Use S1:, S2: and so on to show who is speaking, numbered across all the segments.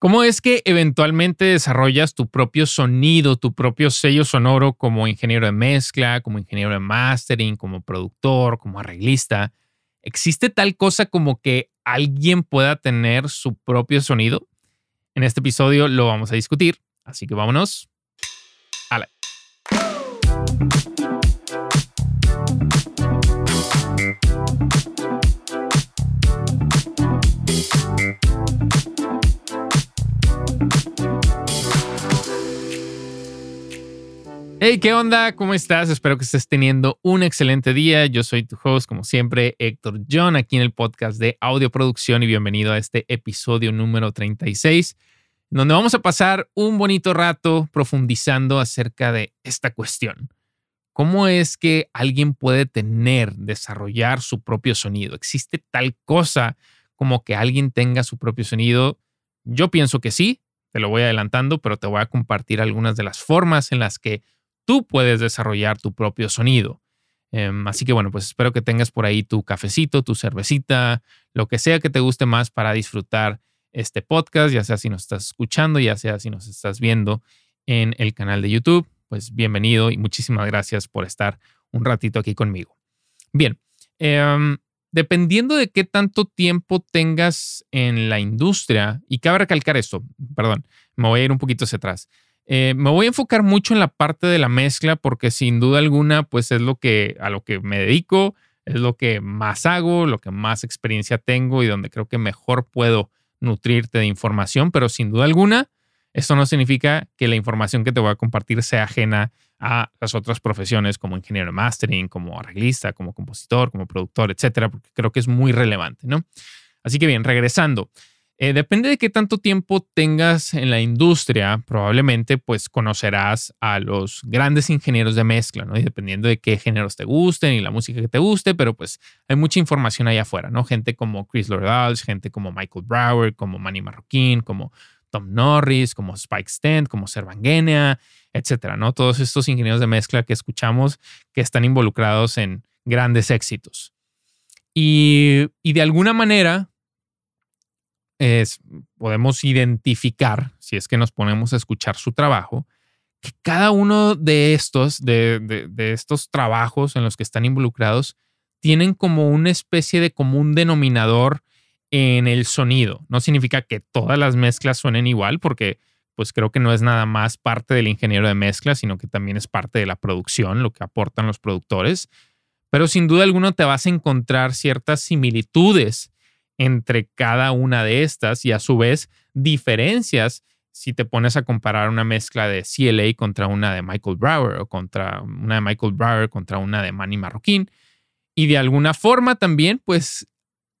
S1: ¿Cómo es que eventualmente desarrollas tu propio sonido, tu propio sello sonoro como ingeniero de mezcla, como ingeniero de mastering, como productor, como arreglista? ¿Existe tal cosa como que alguien pueda tener su propio sonido? En este episodio lo vamos a discutir, así que vámonos. Hey, ¿qué onda? ¿Cómo estás? Espero que estés teniendo un excelente día. Yo soy tu host, como siempre, Héctor John, aquí en el podcast de Audio Producción y bienvenido a este episodio número 36, donde vamos a pasar un bonito rato profundizando acerca de esta cuestión. ¿Cómo es que alguien puede tener, desarrollar su propio sonido? ¿Existe tal cosa como que alguien tenga su propio sonido? Yo pienso que sí, te lo voy adelantando, pero te voy a compartir algunas de las formas en las que tú puedes desarrollar tu propio sonido. Em, así que bueno, pues espero que tengas por ahí tu cafecito, tu cervecita, lo que sea que te guste más para disfrutar este podcast, ya sea si nos estás escuchando, ya sea si nos estás viendo en el canal de YouTube. Pues bienvenido y muchísimas gracias por estar un ratito aquí conmigo. Bien, em, dependiendo de qué tanto tiempo tengas en la industria, y cabe recalcar esto, perdón, me voy a ir un poquito hacia atrás. Eh, me voy a enfocar mucho en la parte de la mezcla porque sin duda alguna, pues es lo que a lo que me dedico, es lo que más hago, lo que más experiencia tengo y donde creo que mejor puedo nutrirte de información, pero sin duda alguna, esto no significa que la información que te voy a compartir sea ajena a las otras profesiones como ingeniero de mastering, como arreglista, como compositor, como productor, etcétera, porque creo que es muy relevante, ¿no? Así que bien, regresando. Eh, depende de qué tanto tiempo tengas en la industria, probablemente pues conocerás a los grandes ingenieros de mezcla, ¿no? Y dependiendo de qué géneros te gusten y la música que te guste, pero pues hay mucha información allá afuera, ¿no? Gente como Chris Lordals, gente como Michael Brower, como Manny Marroquín, como Tom Norris, como Spike Stent, como Servangenia, etcétera, ¿no? Todos estos ingenieros de mezcla que escuchamos que están involucrados en grandes éxitos. Y, y de alguna manera, es, podemos identificar, si es que nos ponemos a escuchar su trabajo, que cada uno de estos, de, estos trabajos en los que están involucrados, tienen como una especie de común denominador en el sonido. No significa que todas las mezclas suenen igual, porque pues creo que no es nada más parte del ingeniero de mezcla, sino que también es parte de la producción, lo que aportan los productores. Pero sin duda alguna te vas a encontrar ciertas similitudes entre cada una de estas y a su vez diferencias si te pones a comparar una mezcla de CLA contra una de Michael Brower o contra una de Michael Brower contra una de Manny Marroquín. Y de alguna forma también, pues,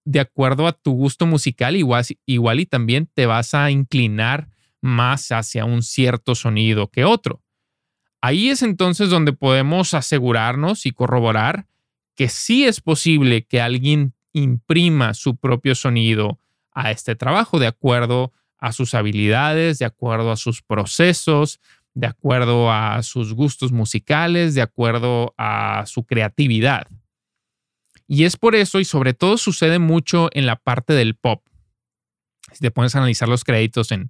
S1: de acuerdo a tu gusto musical, igual, igual y también te vas a inclinar más hacia un cierto sonido que otro. Ahí es entonces donde podemos asegurarnos y corroborar que sí es posible que alguien imprima su propio sonido a este trabajo de acuerdo a sus habilidades, de acuerdo a sus procesos, de acuerdo a sus gustos musicales, de acuerdo a su creatividad. Y es por eso, y sobre todo sucede mucho en la parte del pop. Si te pones a analizar los créditos en,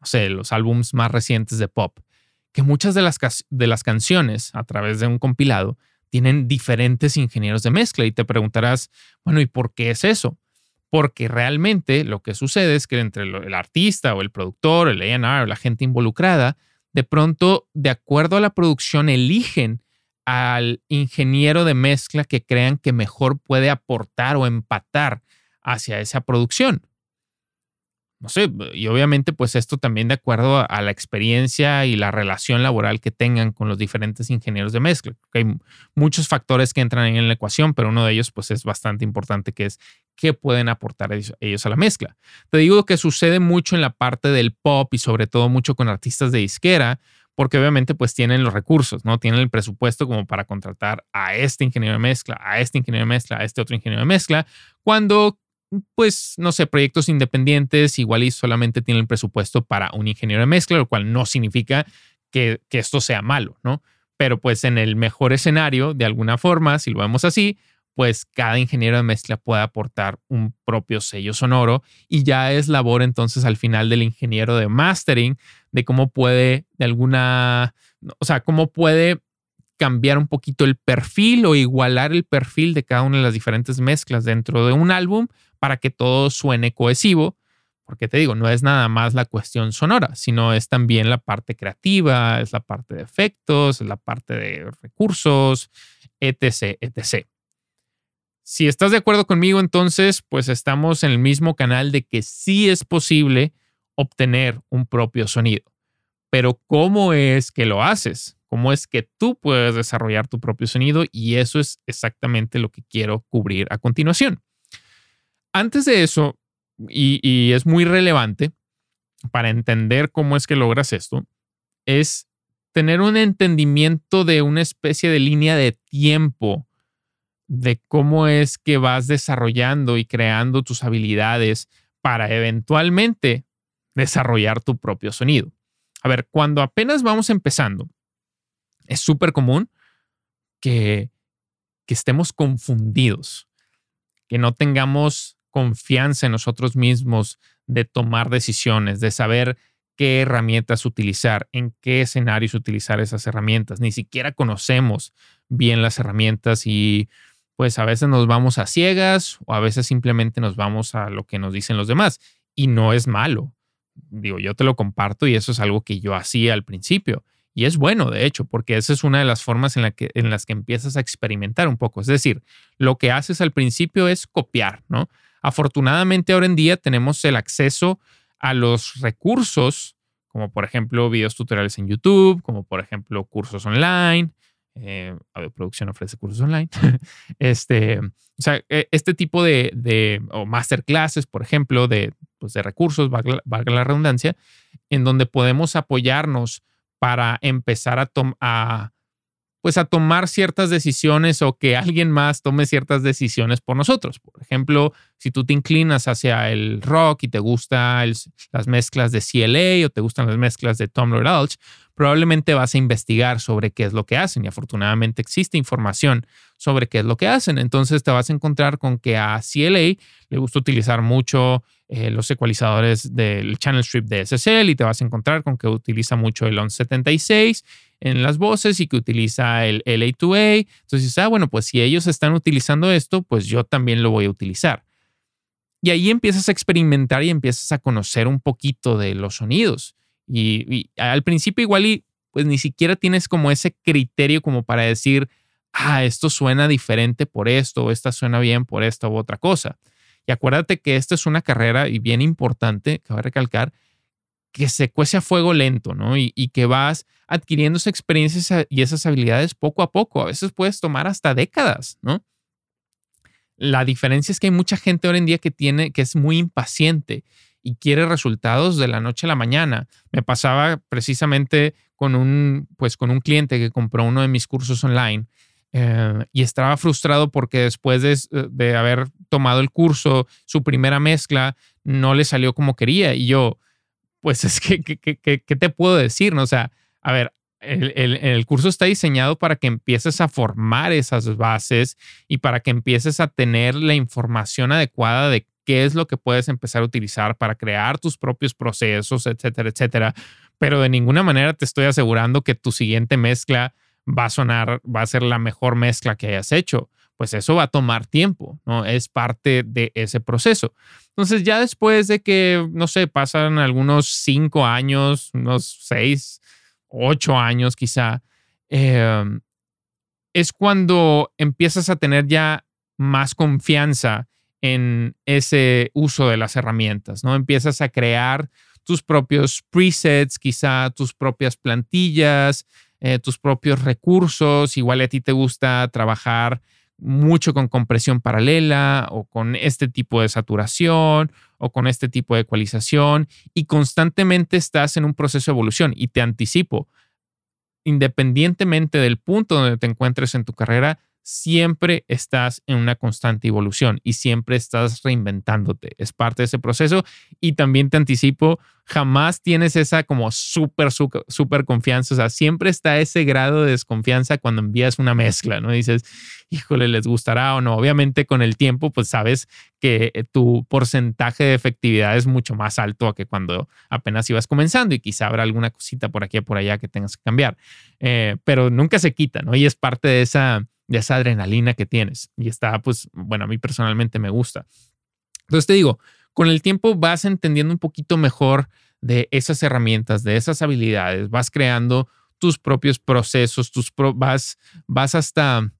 S1: no sé, los álbumes más recientes de pop, que muchas de las, de las canciones, a través de un compilado, tienen diferentes ingenieros de mezcla y te preguntarás, bueno, ¿y por qué es eso? Porque realmente lo que sucede es que entre el artista o el productor, el A&R o la gente involucrada, de pronto, de acuerdo a la producción, eligen al ingeniero de mezcla que crean que mejor puede aportar o empatar hacia esa producción no sé, y obviamente pues esto también de acuerdo a, la experiencia y la relación laboral que tengan con los diferentes ingenieros de mezcla. Hay muchos factores que entran en la ecuación, pero uno de ellos pues es bastante importante que es qué pueden aportar ellos, a la mezcla. Te digo que sucede mucho en la parte del pop y sobre todo mucho con artistas de disquera, porque obviamente pues tienen los recursos, ¿no? Tienen el presupuesto como para contratar a este ingeniero de mezcla, a este ingeniero de mezcla, a este otro ingeniero de mezcla, cuando pues, no sé, proyectos independientes igual y solamente tienen presupuesto para un ingeniero de mezcla, lo cual no significa que, esto sea malo, ¿no? Pero pues en el mejor escenario, de alguna forma, si lo vemos así, pues cada ingeniero de mezcla puede aportar un propio sello sonoro y ya es labor entonces al final del ingeniero de mastering de cómo puede de alguna, o sea, cómo puede cambiar un poquito el perfil o igualar el perfil de cada una de las diferentes mezclas dentro de un álbum para que todo suene cohesivo. Porque te digo, no es nada más la cuestión sonora, sino es también la parte creativa, es la parte de efectos, es la parte de recursos, etc., etc. Si estás de acuerdo conmigo, entonces, pues estamos en el mismo canal de que sí es posible obtener un propio sonido. Pero ¿cómo es que lo haces? ¿Cómo es que tú puedes desarrollar tu propio sonido? Y eso es exactamente lo que quiero cubrir a continuación. Antes de eso, y, es muy relevante para entender cómo es que logras esto, es tener un entendimiento de una especie de línea de tiempo de cómo es que vas desarrollando y creando tus habilidades para eventualmente desarrollar tu propio sonido. A ver, cuando apenas vamos empezando, es súper común que, que estemos confundidos, que no tengamos confianza en nosotros mismos de tomar decisiones, de saber qué herramientas utilizar, en qué escenarios utilizar esas herramientas. Ni siquiera conocemos bien las herramientas y pues a veces nos vamos a ciegas o a veces simplemente nos vamos a lo que nos dicen los demás. Y no es malo. Digo, yo te lo comparto y eso es algo que yo hacía al principio. Y es bueno, de hecho, porque esa es una de las formas en, la que, en las que empiezas a experimentar un poco. Es decir, lo que haces al principio es copiar, ¿no? Afortunadamente ahora en día tenemos el acceso a los recursos, como por ejemplo videos tutoriales en YouTube, como por ejemplo cursos online, eh, Producción ofrece cursos online. este, o sea, e, este tipo de, de o masterclasses, por ejemplo, de, pues de recursos, valga, la redundancia, en donde podemos apoyarnos para empezar a, a, pues a tomar ciertas decisiones o que alguien más tome ciertas decisiones por nosotros. Por ejemplo, si tú te inclinas hacia el rock y te gustan las mezclas de CLA o te gustan las mezclas de Tom Lord Alch, probablemente vas a investigar sobre qué es lo que hacen y afortunadamente existe información sobre qué es lo que hacen. Entonces te vas a encontrar con que a CLA le gusta utilizar mucho eh, los ecualizadores del channel strip de SSL y te vas a encontrar con que utiliza mucho el 1176 en las voces y que utiliza el LA2A. Entonces, ah, bueno, pues si ellos están utilizando esto, pues yo también lo voy a utilizar. Y ahí empiezas a experimentar y empiezas a conocer un poquito de los sonidos. Y, al principio igual y pues ni siquiera tienes como ese criterio como para decir, ah, esto suena diferente por esto, o esta suena bien por esta u otra cosa. Y acuérdate que esta es una carrera y bien importante, a recalcar, que se cuece a fuego lento, ¿no? Y, que vas adquiriendo esa experiencia y esas habilidades poco a poco. A veces puedes tomar hasta décadas, ¿no? La diferencia es que hay mucha gente hoy en día que tiene, que es muy impaciente y quiere resultados de la noche a la mañana. Me pasaba precisamente con un, pues con un cliente que compró uno de mis cursos online eh, y estaba frustrado porque después de, de, haber tomado el curso, su primera mezcla no le salió como quería. Y yo, pues es que, ¿qué te puedo decir? ¿no? O sea, a ver, el, el, el, curso está diseñado para que empieces a formar esas bases y para que empieces a tener la información adecuada de qué es lo que puedes empezar a utilizar para crear tus propios procesos, etcétera, etcétera. Pero de ninguna manera te estoy asegurando que tu siguiente mezcla va a sonar, va a ser la mejor mezcla que hayas hecho. Pues eso va a tomar tiempo, ¿no? Es parte de ese proceso. Entonces, ya después de que, no sé, pasan algunos cinco años, unos seis, ocho años quizá, em, es cuando empiezas a tener ya más confianza en ese uso de las herramientas, ¿no? Empiezas a crear tus propios presets, quizá tus propias plantillas, eh, tus propios recursos. Igual a ti te gusta trabajar mucho con compresión paralela o con este tipo de saturación o con este tipo de ecualización y constantemente estás en un proceso de evolución. Y te anticipo, independientemente del punto donde te encuentres en tu carrera, siempre estás en una constante evolución y siempre estás reinventándote. Es parte de ese proceso y también te anticipo, jamás tienes esa como súper, súper confianza. O sea, siempre está ese grado de desconfianza cuando envías una mezcla, ¿no? Dices, híjole, les gustará o no. Obviamente con el tiempo, pues sabes que eh, tu porcentaje de efectividad es mucho más alto que cuando apenas ibas comenzando y quizá habrá alguna cosita por aquí o por allá que tengas que cambiar. Eh, pero nunca se quita, ¿no? Y es parte de esa de esa adrenalina que tienes. Y está, pues, bueno, a mí personalmente me gusta. Entonces te digo, con el tiempo vas entendiendo un poquito mejor de esas herramientas, de esas habilidades, vas creando tus propios procesos, tus vas, vas hasta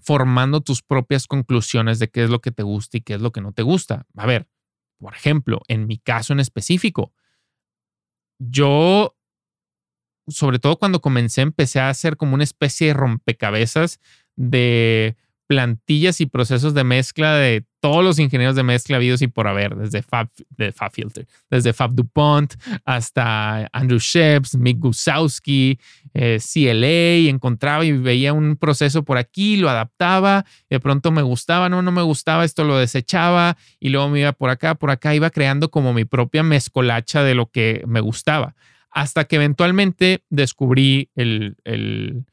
S1: formando tus propias conclusiones de qué es lo que te gusta y qué es lo que no te gusta. A ver, por ejemplo, en mi caso en específico, yo, sobre todo cuando comencé, empecé a hacer como una especie de rompecabezas de plantillas y procesos de mezcla de todos los ingenieros de mezcla habidos y por haber, desde Fab, de Filter, desde Fab DuPont hasta Andrew Sheps, Mick Gusowski, eh, CLA, encontraba y veía un proceso por aquí, lo adaptaba, de pronto me gustaba, no, no me gustaba, esto lo desechaba y luego me iba por acá, por acá, iba creando como mi propia mezcolacha de lo que me gustaba, hasta que eventualmente descubrí el, el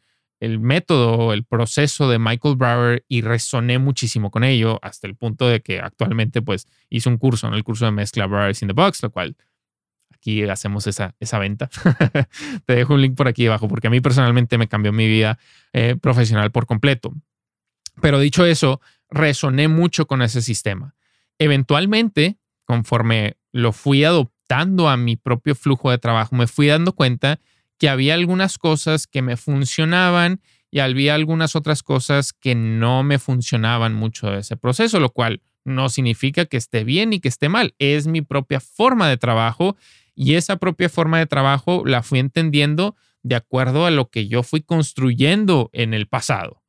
S1: el método, el proceso de Michael Brower y resoné muchísimo con ello hasta el punto de que actualmente pues hice un curso, en el curso de mezcla Brower's in the Box, lo cual aquí hacemos esa, esa venta. Te dejo un link por aquí abajo porque a mí personalmente me cambió mi vida eh, profesional por completo. Pero dicho eso, resoné mucho con ese sistema. Eventualmente, conforme lo fui adoptando a mi propio flujo de trabajo, me fui dando cuenta que había algunas cosas que me funcionaban y había algunas otras cosas que no me funcionaban mucho de ese proceso, lo cual no significa que esté bien y que esté mal. Es mi propia forma de trabajo y esa propia forma de trabajo la fui entendiendo de acuerdo a lo que yo fui construyendo en el pasado.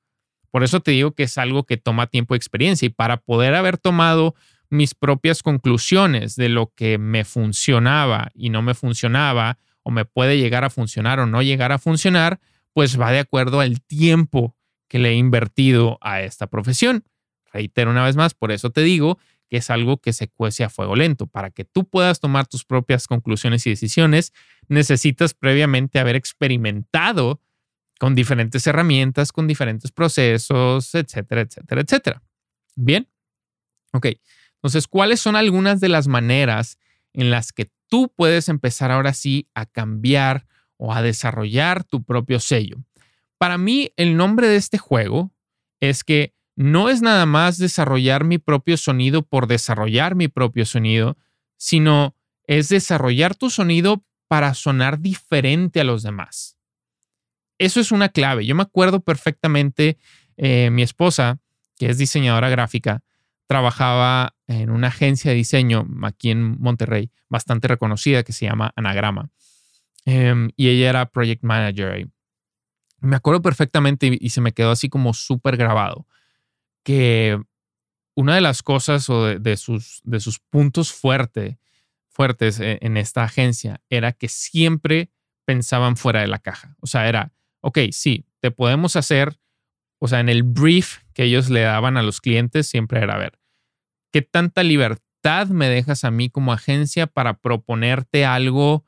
S1: Por eso te digo que es algo que toma tiempo y experiencia y para poder haber tomado mis propias conclusiones de lo que me funcionaba y no me funcionaba o me puede llegar a funcionar o no llegar a funcionar, pues va de acuerdo al tiempo que le he invertido a esta profesión. Reitero una vez más, por eso te digo que es algo que se cuece a fuego lento. Para que tú puedas tomar tus propias conclusiones y decisiones, necesitas previamente haber experimentado con diferentes herramientas, con diferentes procesos, etcétera, etcétera, etcétera. Bien. Ok. Entonces, ¿cuáles son algunas de las maneras en las que tú puedes empezar ahora sí a cambiar o a desarrollar tu propio sello. Para mí, el nombre de este juego es que no es nada más desarrollar mi propio sonido por desarrollar mi propio sonido, sino es desarrollar tu sonido para sonar diferente a los demás. Eso es una clave. Yo me acuerdo perfectamente, eh, mi esposa, que es diseñadora gráfica, trabajaba en una agencia de diseño aquí en Monterrey, bastante reconocida, que se llama Anagrama. Em, y ella era project manager ahí. Me acuerdo perfectamente y, se me quedó así como súper grabado que una de las cosas o de, sus, de sus puntos fuerte, fuertes e, en esta agencia era que siempre pensaban fuera de la caja. O sea, era, ok, sí, te podemos hacer o sea, en el brief que ellos le daban a los clientes siempre era, ver, ¿qué tanta libertad me dejas a mí como agencia para proponerte algo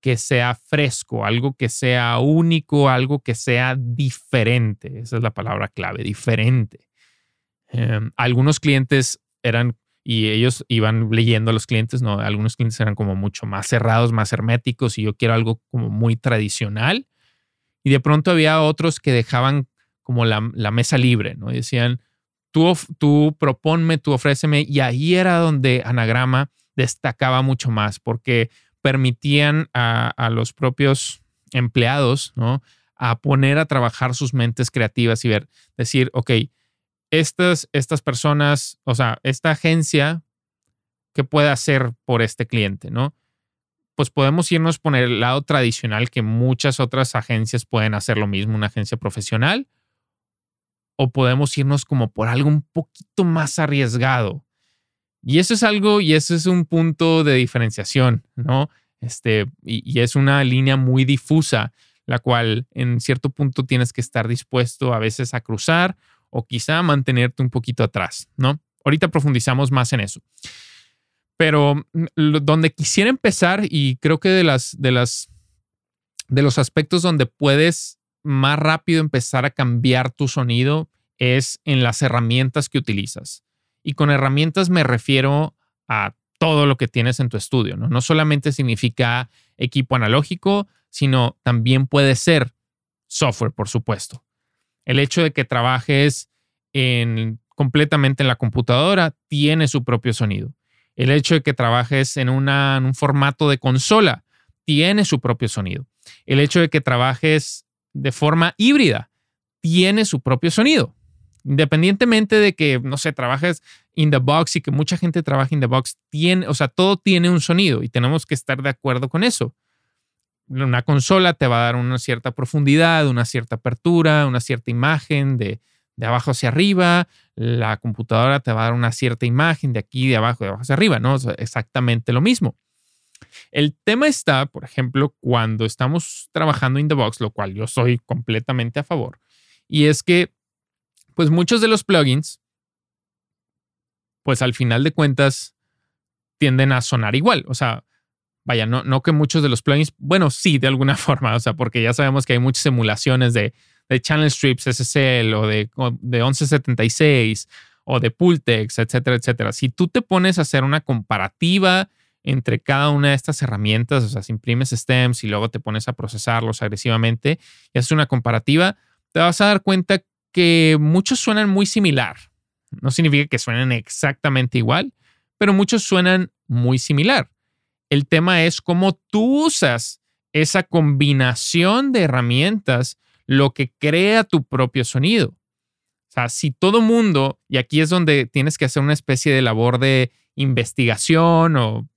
S1: que sea fresco, algo que sea único, algo que sea diferente? Esa es la palabra clave, diferente. Em, algunos clientes eran, y ellos iban leyendo a los clientes, no, algunos clientes eran como mucho más cerrados, más herméticos, y yo quiero algo como muy tradicional. Y de pronto había otros que dejaban como la, mesa libre, ¿no? decían, tú, tú proponme, tú ofréceme, y ahí era donde Anagrama destacaba mucho más, porque permitían a, los propios empleados, ¿no? A poner a trabajar sus mentes creativas y ver, decir, ok, estas, estas personas, o sea, esta agencia, ¿qué puede hacer por este cliente, no? Pues podemos irnos por el lado tradicional que muchas otras agencias pueden hacer lo mismo, una agencia profesional, o podemos irnos como por algo un poquito más arriesgado. Y eso es algo, y eso es un punto de diferenciación, ¿no? Este, y, es una línea muy difusa, la cual en cierto punto tienes que estar dispuesto a veces a cruzar o quizá mantenerte un poquito atrás, ¿no? Ahorita profundizamos más en eso. Pero mm, donde quisiera empezar y creo que de las de las de los aspectos donde puedes más rápido empezar a cambiar tu sonido es en las herramientas que utilizas. Y con herramientas me refiero a todo lo que tienes en tu estudio, ¿no? No solamente significa equipo analógico, sino también puede ser software, por supuesto. El hecho de que trabajes en, completamente en la computadora tiene su propio sonido. El hecho de que trabajes en, en un formato de consola tiene su propio sonido. El hecho de que trabajes de forma híbrida tiene su propio sonido. Independientemente de que, no sé, trabajes in the box y que mucha gente trabaja in the box, tiene, o sea, todo tiene un sonido y tenemos que estar de acuerdo con eso. Una consola te va a dar una cierta profundidad, una cierta apertura, una cierta imagen de, de abajo hacia arriba. La computadora te va a dar una cierta imagen de aquí, de abajo, de abajo hacia arriba, ¿no? exactamente lo mismo. El tema está, por ejemplo, cuando estamos trabajando in the box, lo cual yo soy completamente a favor, y es que, pues muchos de los plugins, pues al final de cuentas, tienden a sonar igual. O sea, vaya, no, no que muchos de los plugins, bueno, sí, de alguna forma, o sea, porque ya sabemos que hay muchas emulaciones de, de Channel Strips SSL o de, de 1176 o de Pultex, etcétera, etcétera. Si tú te pones a hacer una comparativa entre cada una de estas herramientas, o sea, si imprimes stems y luego te pones a procesarlos agresivamente y haces una comparativa, te vas a dar cuenta que muchos suenan muy similar. No significa que suenen exactamente igual, pero muchos suenan muy similar. El tema es cómo tú usas esa combinación de herramientas lo que crea tu propio sonido. O sea, si todo mundo, y aquí es donde tienes que hacer una especie de labor de investigación o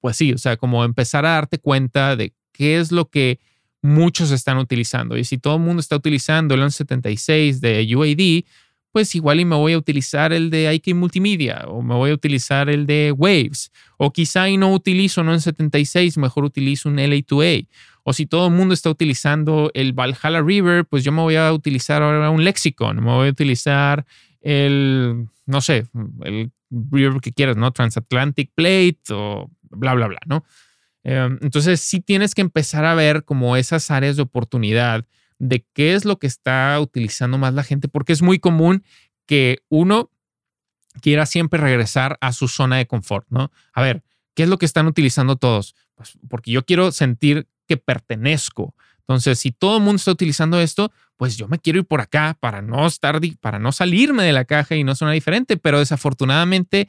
S1: pues sí, o sea, como empezar a darte cuenta de qué es lo que muchos están utilizando. Y si todo el mundo está utilizando el 1176 de UAD, pues igual y me voy a utilizar el de IK Multimedia o me voy a utilizar el de Waves. O quizá y no utilizo un 1176, mejor utilizo un LA2A. O si todo el mundo está utilizando el Valhalla River, pues yo me voy a utilizar ahora un Lexicon, me voy a utilizar el, no sé, el River que quieras, ¿no? Transatlantic Plate o bla, bla, bla, ¿no? Em, entonces sí tienes que empezar a ver como esas áreas de oportunidad de qué es lo que está utilizando más la gente, porque es muy común que uno quiera siempre regresar a su zona de confort, ¿no? A ver, ¿qué es lo que están utilizando todos? Pues porque yo quiero sentir que pertenezco. Entonces, si todo el mundo está utilizando esto, pues yo me quiero ir por acá para no estar, para no salirme de la caja y no sonar diferente, pero desafortunadamente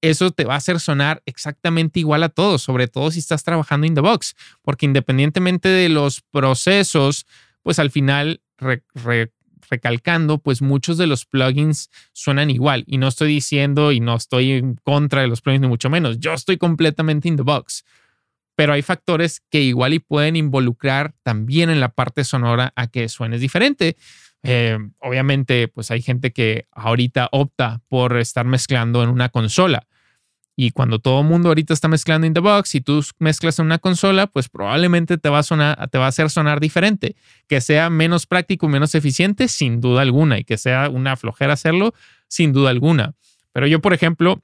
S1: eso te va a hacer sonar exactamente igual a todos, sobre todo si estás trabajando in the box, porque independientemente de los procesos, pues al final, recalcando, pues muchos de los plugins suenan igual. Y no estoy diciendo y no estoy en contra de los plugins, ni mucho menos. Yo estoy completamente in the box. Pero hay factores que igual y pueden involucrar también en la parte sonora a que suenes diferente. Eh, obviamente, pues hay gente que ahorita opta por estar mezclando en una consola. Y cuando todo el mundo ahorita está mezclando in the box y tú mezclas en una consola, pues probablemente te va a sonar, te va a hacer sonar diferente. Que sea menos práctico, menos eficiente, sin duda alguna. Y que sea una flojera hacerlo, sin duda alguna. Pero yo, por ejemplo,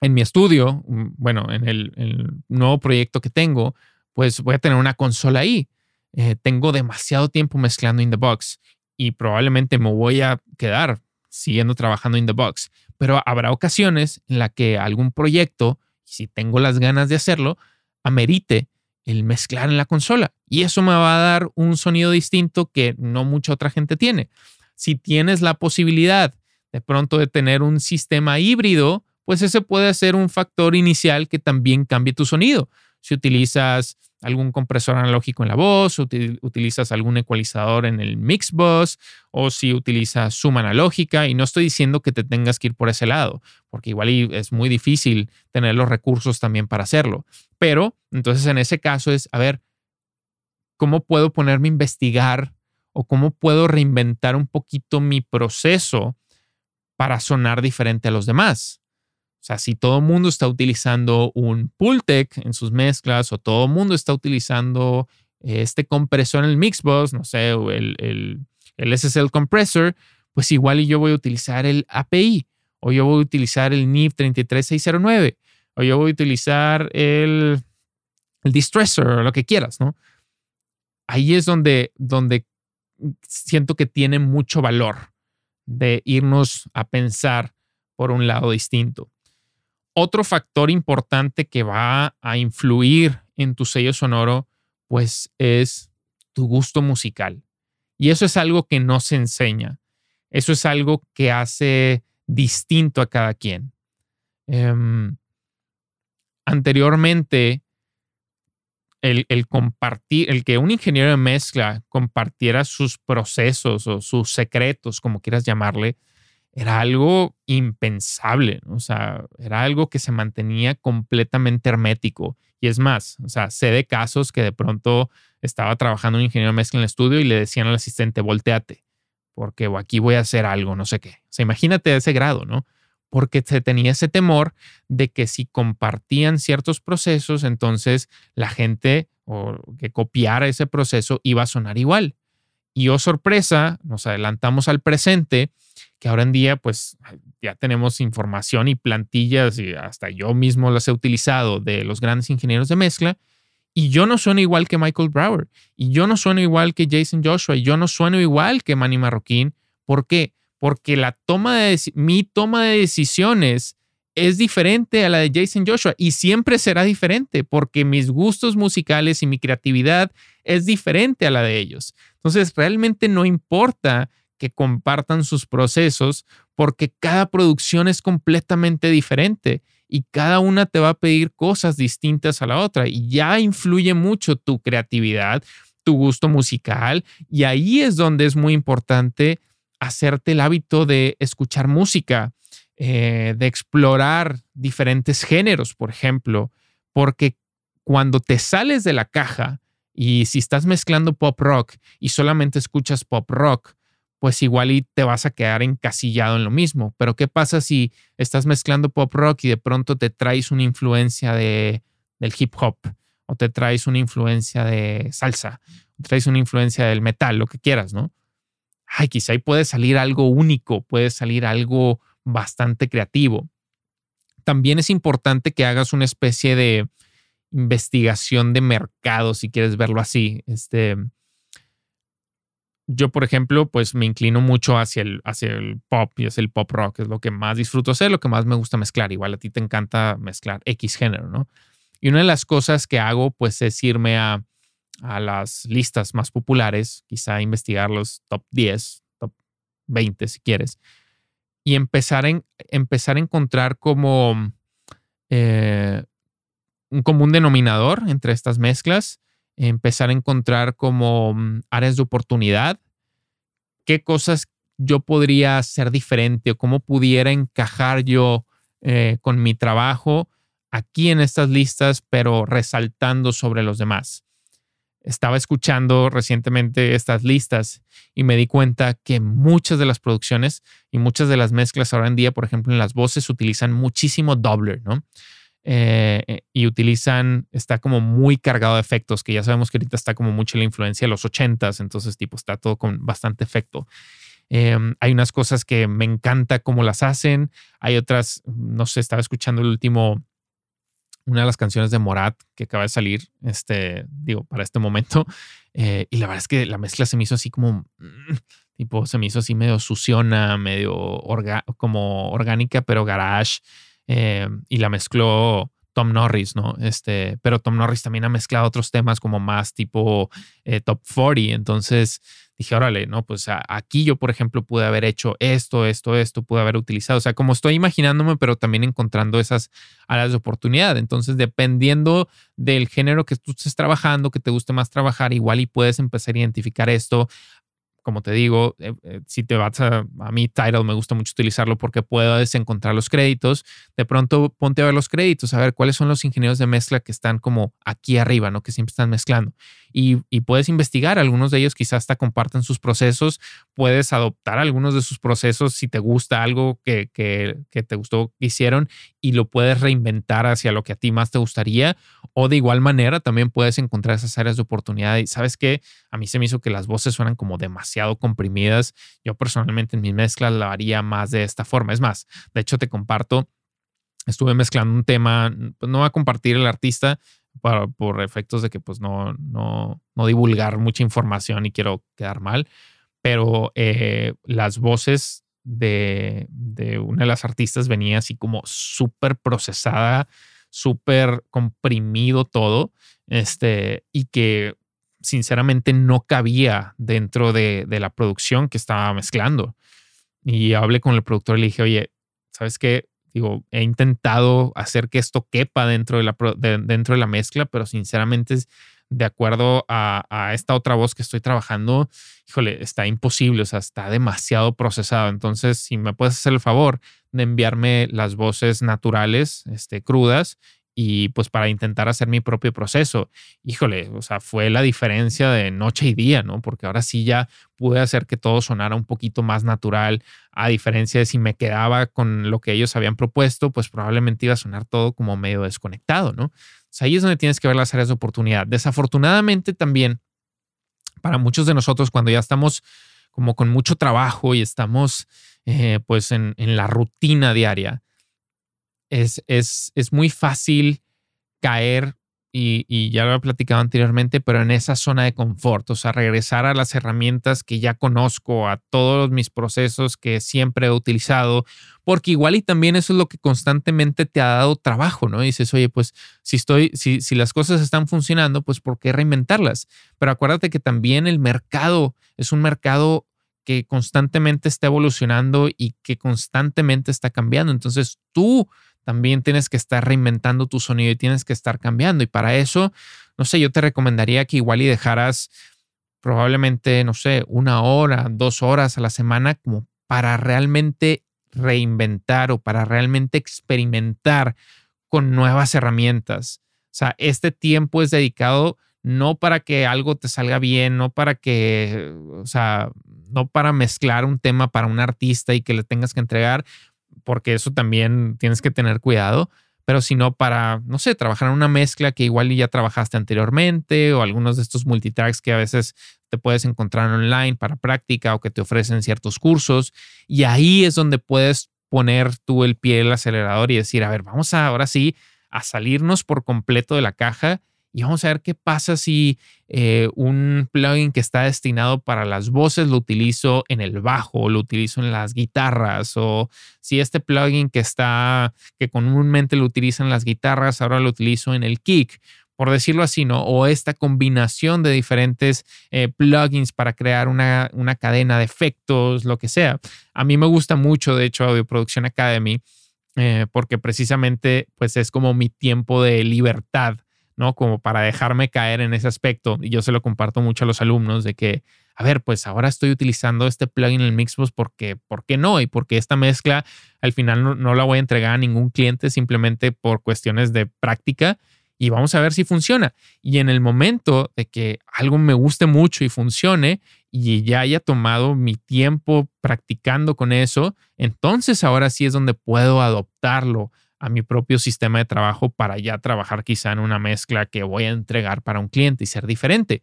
S1: en mi estudio, mm, bueno, en el, nuevo proyecto que tengo, pues voy a tener una consola ahí. Eh, tengo demasiado tiempo mezclando in the box y probablemente me voy a quedar siguiendo trabajando in the box. Pero habrá ocasiones en la que algún proyecto, si tengo las ganas de hacerlo, amerite el mezclar en la consola. Y eso me va a dar un sonido distinto que no mucha otra gente tiene. Si tienes la posibilidad de pronto de tener un sistema híbrido, pues ese puede ser un factor inicial que también cambie tu sonido. Si utilizas algún compresor analógico en la voz, utilizas algún ecualizador en el mix bus, o si utilizas suma analógica. Y no estoy diciendo que te tengas que ir por ese lado, porque igual es muy difícil tener los recursos también para hacerlo. Pero entonces en ese caso es, a ver, ¿cómo puedo ponerme a investigar o cómo puedo reinventar un poquito mi proceso para sonar diferente a los demás? O sea, si todo el mundo está utilizando un Pultec en sus mezclas o todo el mundo está utilizando este compresor en el Mixbox, no sé, el, el, el SSL compressor, pues igual yo voy a utilizar el API, o yo voy a utilizar el NIF 33609, o yo voy a utilizar el, el distressor, o lo que quieras, ¿no? Ahí es donde, donde siento que tiene mucho valor de irnos a pensar por un lado distinto. Otro factor importante que va a influir en tu sello sonoro, pues es tu gusto musical. Y eso es algo que no se enseña. Eso es algo que hace distinto a cada quien. Em, anteriormente, el, compartir, el que un ingeniero de mezcla compartiera sus procesos o sus secretos, como quieras llamarle, era algo impensable. O sea, era algo que se mantenía completamente hermético. Y es más, o sea, sé de casos que de pronto estaba trabajando un ingeniero mezcla en el estudio y le decían al asistente, volteate, porque aquí voy a hacer algo, no sé qué. O sea, imagínate ese grado, ¿no? porque se tenía ese temor de que si compartían ciertos procesos, entonces la gente o que copiara ese proceso iba a sonar igual. Y oh sorpresa, nos adelantamos al presente, que ahora en día pues ya tenemos información y plantillas y hasta yo mismo las he utilizado de los grandes ingenieros de mezcla y yo no sueno igual que Michael Brower y yo no sueno igual que Jason Joshua y yo no sueno igual que Manny Marroquín. ¿Por qué? porque la toma de, mi toma de decisiones es diferente a la de Jason Joshua y siempre será diferente porque mis gustos musicales y mi creatividad es diferente a la de ellos. Entonces, realmente no importa que compartan sus procesos porque cada producción es completamente diferente y cada una te va a pedir cosas distintas a la otra y ya influye mucho tu creatividad, tu gusto musical y ahí es donde es muy importante hacerte el hábito de escuchar música, eh, de explorar diferentes géneros, por ejemplo, porque cuando te sales de la caja y si estás mezclando pop rock y solamente escuchas pop rock, pues igual y te vas a quedar encasillado en lo mismo. Pero ¿qué pasa si estás mezclando pop rock y de pronto te traes una influencia de, del hip hop o te traes una influencia de salsa, o traes una influencia del metal, lo que quieras, ¿no? ay, quizá ahí puede salir algo único, puede salir algo bastante creativo. También es importante que hagas una especie de investigación de mercado, si quieres verlo así. Este, yo, por ejemplo, pues me inclino mucho hacia el, hacia el pop y hacia el pop rock, es lo que más disfruto hacer, lo que más me gusta mezclar. Igual a ti te encanta mezclar X género, ¿no? Y una de las cosas que hago, pues, es irme a a las listas más populares, quizá investigar los top 10, top 20 si quieres, y empezar, en, empezar a encontrar como eh, un común denominador entre estas mezclas, empezar a encontrar como mm, áreas de oportunidad, qué cosas yo podría hacer diferente o cómo pudiera encajar yo eh, con mi trabajo aquí en estas listas, pero resaltando sobre los demás estaba escuchando recientemente estas listas y me di cuenta que muchas de las producciones y muchas de las mezclas ahora en día, por ejemplo, en las voces utilizan muchísimo doubler, ¿no? Eh, eh, y utilizan, está como muy cargado de efectos, que ya sabemos que ahorita está como mucho la influencia de los ochentas, entonces tipo está todo con bastante efecto. Em, hay unas cosas que me encanta cómo las hacen, hay otras, no sé, estaba escuchando el último una de las canciones de Morat que acaba de salir, este, digo, para este momento. Eh, y la verdad es que la mezcla se me hizo así como, mm, tipo, se me hizo así medio suciona, medio como orgánica, pero garage. Eh, y la mezcló Tom Norris, ¿no? Este, pero Tom Norris también ha mezclado otros temas como más tipo eh, top 40. Entonces, dije, órale, no, pues aquí yo, por ejemplo, pude haber hecho esto, esto, esto, pude haber utilizado. O sea, como estoy imaginándome, pero también encontrando esas áreas de oportunidad. Entonces, dependiendo del género que tú estés trabajando, que te guste más trabajar, igual y puedes empezar a identificar esto como te digo, eh, eh, si te vas a, a mí, Tidal me gusta mucho utilizarlo porque puedes encontrar los créditos. De pronto ponte a ver los créditos, a ver cuáles son los ingenieros de mezcla que están como aquí arriba, ¿no? Que siempre están mezclando. Y, puedes investigar, algunos de ellos quizás hasta compartan sus procesos, puedes adoptar algunos de sus procesos si te gusta algo que, que, te gustó que hicieron y lo puedes reinventar hacia lo que a ti más te gustaría. O de igual manera también puedes encontrar esas áreas de oportunidad. Y sabes que a mí se me hizo que las voces suenan como demasiado comprimidas. Yo personalmente en mis mezclas la haría más de esta forma. Es más, de hecho te comparto, estuve mezclando un tema, pues no va a compartir el artista por efectos de que pues no, no, no divulgar mucha información y quiero quedar mal, pero eh, las voces de, de, una de las artistas venía así como súper procesada, súper comprimido todo, este, y que sinceramente no cabía dentro de, de, la producción que estaba mezclando. Y hablé con el productor y le dije, oye, ¿sabes qué? Digo, he intentado hacer que esto quepa dentro de la, dentro de la mezcla, pero sinceramente de acuerdo a, a, esta otra voz que estoy trabajando, híjole, está imposible, o sea, está demasiado procesado. Entonces, si me puedes hacer el favor de enviarme las voces naturales, este, crudas, y pues para intentar hacer mi propio proceso. Híjole, o sea, fue la diferencia de noche y día, ¿no? Porque ahora sí ya pude hacer que todo sonara un poquito más natural, a diferencia de si me quedaba con lo que ellos habían propuesto, pues probablemente iba a sonar todo como medio desconectado, ¿no? O sea, ahí es donde tienes que ver las áreas de oportunidad. Desafortunadamente también, para muchos de nosotros, cuando ya estamos como con mucho trabajo y estamos eh, pues en, en la rutina diaria, es, es, es muy fácil caer y, ya lo he platicado anteriormente, pero en esa zona de confort, o sea, regresar a las herramientas que ya conozco, a todos mis procesos que siempre he utilizado, porque igual y también eso es lo que constantemente te ha dado trabajo, ¿no? Dices, oye, pues si estoy, si, si las cosas están funcionando, pues ¿por qué reinventarlas? Pero acuérdate que también el mercado es un mercado que constantemente está evolucionando y que constantemente está cambiando. Entonces tú también tienes que estar reinventando tu sonido y tienes que estar cambiando. Y para eso, no sé, yo te recomendaría que igual y dejaras probablemente, no sé, una hora, dos horas a la semana como para realmente reinventar o para realmente experimentar con nuevas herramientas. O sea, este tiempo es dedicado no para que algo te salga bien, no para que, o sea, no para mezclar un tema para un artista y que le tengas que entregar, porque eso también tienes que tener cuidado, pero sino para, no sé, trabajar en una mezcla que igual ya trabajaste anteriormente o algunos de estos multitracks que a veces te puedes encontrar online para práctica o que te ofrecen ciertos cursos. Y ahí es donde puedes poner tú el pie en el acelerador y decir, a ver, vamos a ahora sí a salirnos por completo de la caja y vamos a ver qué pasa si eh, un plugin que está destinado para las voces lo utilizo en el bajo lo utilizo en las guitarras o si este plugin que está que comúnmente lo utilizan las guitarras ahora lo utilizo en el kick por decirlo así, ¿no? O esta combinación de diferentes eh, plugins para crear una, una, cadena de efectos, lo que sea. A mí me gusta mucho, de hecho, Audio Production Academy, eh, porque precisamente pues es como mi tiempo de libertad ¿no? Como para dejarme caer en ese aspecto. Y yo se lo comparto mucho a los alumnos de que, a ver, pues ahora estoy utilizando este plugin en el Mixbox porque, ¿por qué no? Y porque esta mezcla al final no, no la voy a entregar a ningún cliente simplemente por cuestiones de práctica y vamos a ver si funciona. Y en el momento de que algo me guste mucho y funcione y ya haya tomado mi tiempo practicando con eso, entonces ahora sí es donde puedo adoptarlo a mi propio sistema de trabajo para ya trabajar quizá en una mezcla que voy a entregar para un cliente y ser diferente.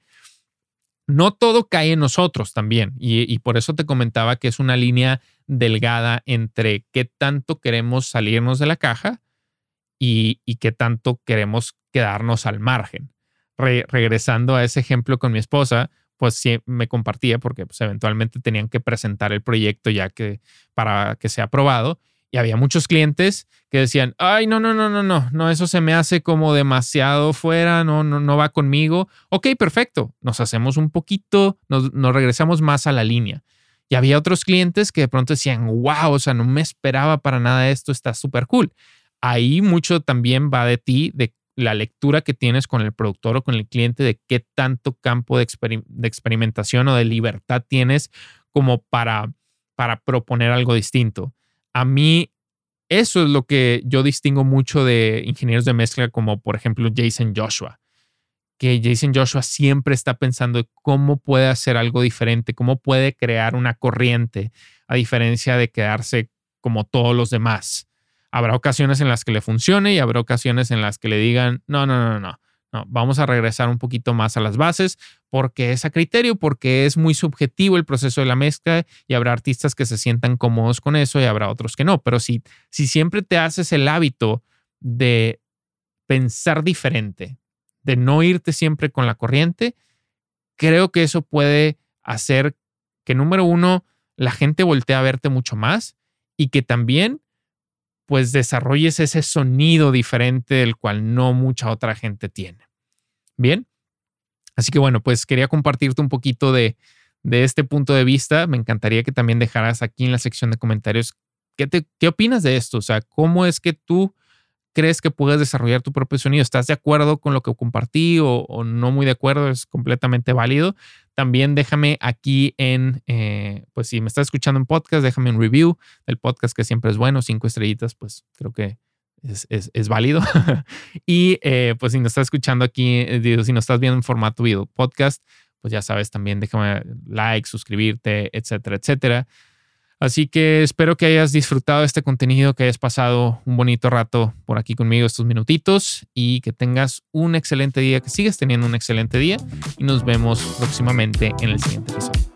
S1: No todo cae en nosotros también y, por eso te comentaba que es una línea delgada entre qué tanto queremos salirnos de la caja y, qué tanto queremos quedarnos al margen. regresando a ese ejemplo con mi esposa, pues sí me compartía porque pues, eventualmente tenían que presentar el proyecto ya que para que sea aprobado y había muchos clientes que decían, ay, no, no, no, no, no, no, eso se me hace como demasiado fuera, no, no, no va conmigo. Ok, perfecto, nos hacemos un poquito, nos, regresamos más a la línea. Y había otros clientes que de pronto decían, wow, o sea, no me esperaba para nada esto, está súper cool. Ahí mucho también va de ti, de la lectura que tienes con el productor o con el cliente, de qué tanto campo de, de experimentación o de libertad tienes como para, para proponer algo distinto a mí eso es lo que yo distingo mucho de ingenieros de mezcla como por ejemplo Jason Joshua, que Jason Joshua siempre está pensando cómo puede hacer algo diferente, cómo puede crear una corriente, a diferencia de quedarse como todos los demás. Habrá ocasiones en las que le funcione y habrá ocasiones en las que le digan, no, no, no, no, No, vamos a regresar un poquito más a las bases porque es a criterio, porque es muy subjetivo el proceso de la mezcla y habrá artistas que se sientan cómodos con eso y habrá otros que no. Pero si, si siempre te haces el hábito de pensar diferente, de no irte siempre con la corriente, creo que eso puede hacer que, número uno, la gente voltee a verte mucho más y que también pues desarrolles ese sonido diferente del cual no mucha otra gente tiene. Bien, así que bueno, pues quería compartirte un poquito de, de este punto de vista. Me encantaría que también dejaras aquí en la sección de comentarios qué, te, qué opinas de esto, o sea, cómo es que tú crees que puedes desarrollar tu propio sonido. ¿Estás de acuerdo con lo que compartí o, no muy de acuerdo? Es completamente válido. También déjame aquí en, eh, pues si me estás escuchando en podcast, déjame un review del podcast que siempre es bueno, cinco estrellitas, pues creo que es, es, válido. y eh, pues si nos estás escuchando aquí, eh, si nos estás viendo en formato video podcast, pues ya sabes, también déjame like, suscribirte, etcétera, etcétera. Así que espero que hayas disfrutado de este contenido, que hayas pasado un bonito rato por aquí conmigo estos minutitos y que tengas un excelente día, que sigas teniendo un excelente día y nos vemos próximamente en el siguiente episodio.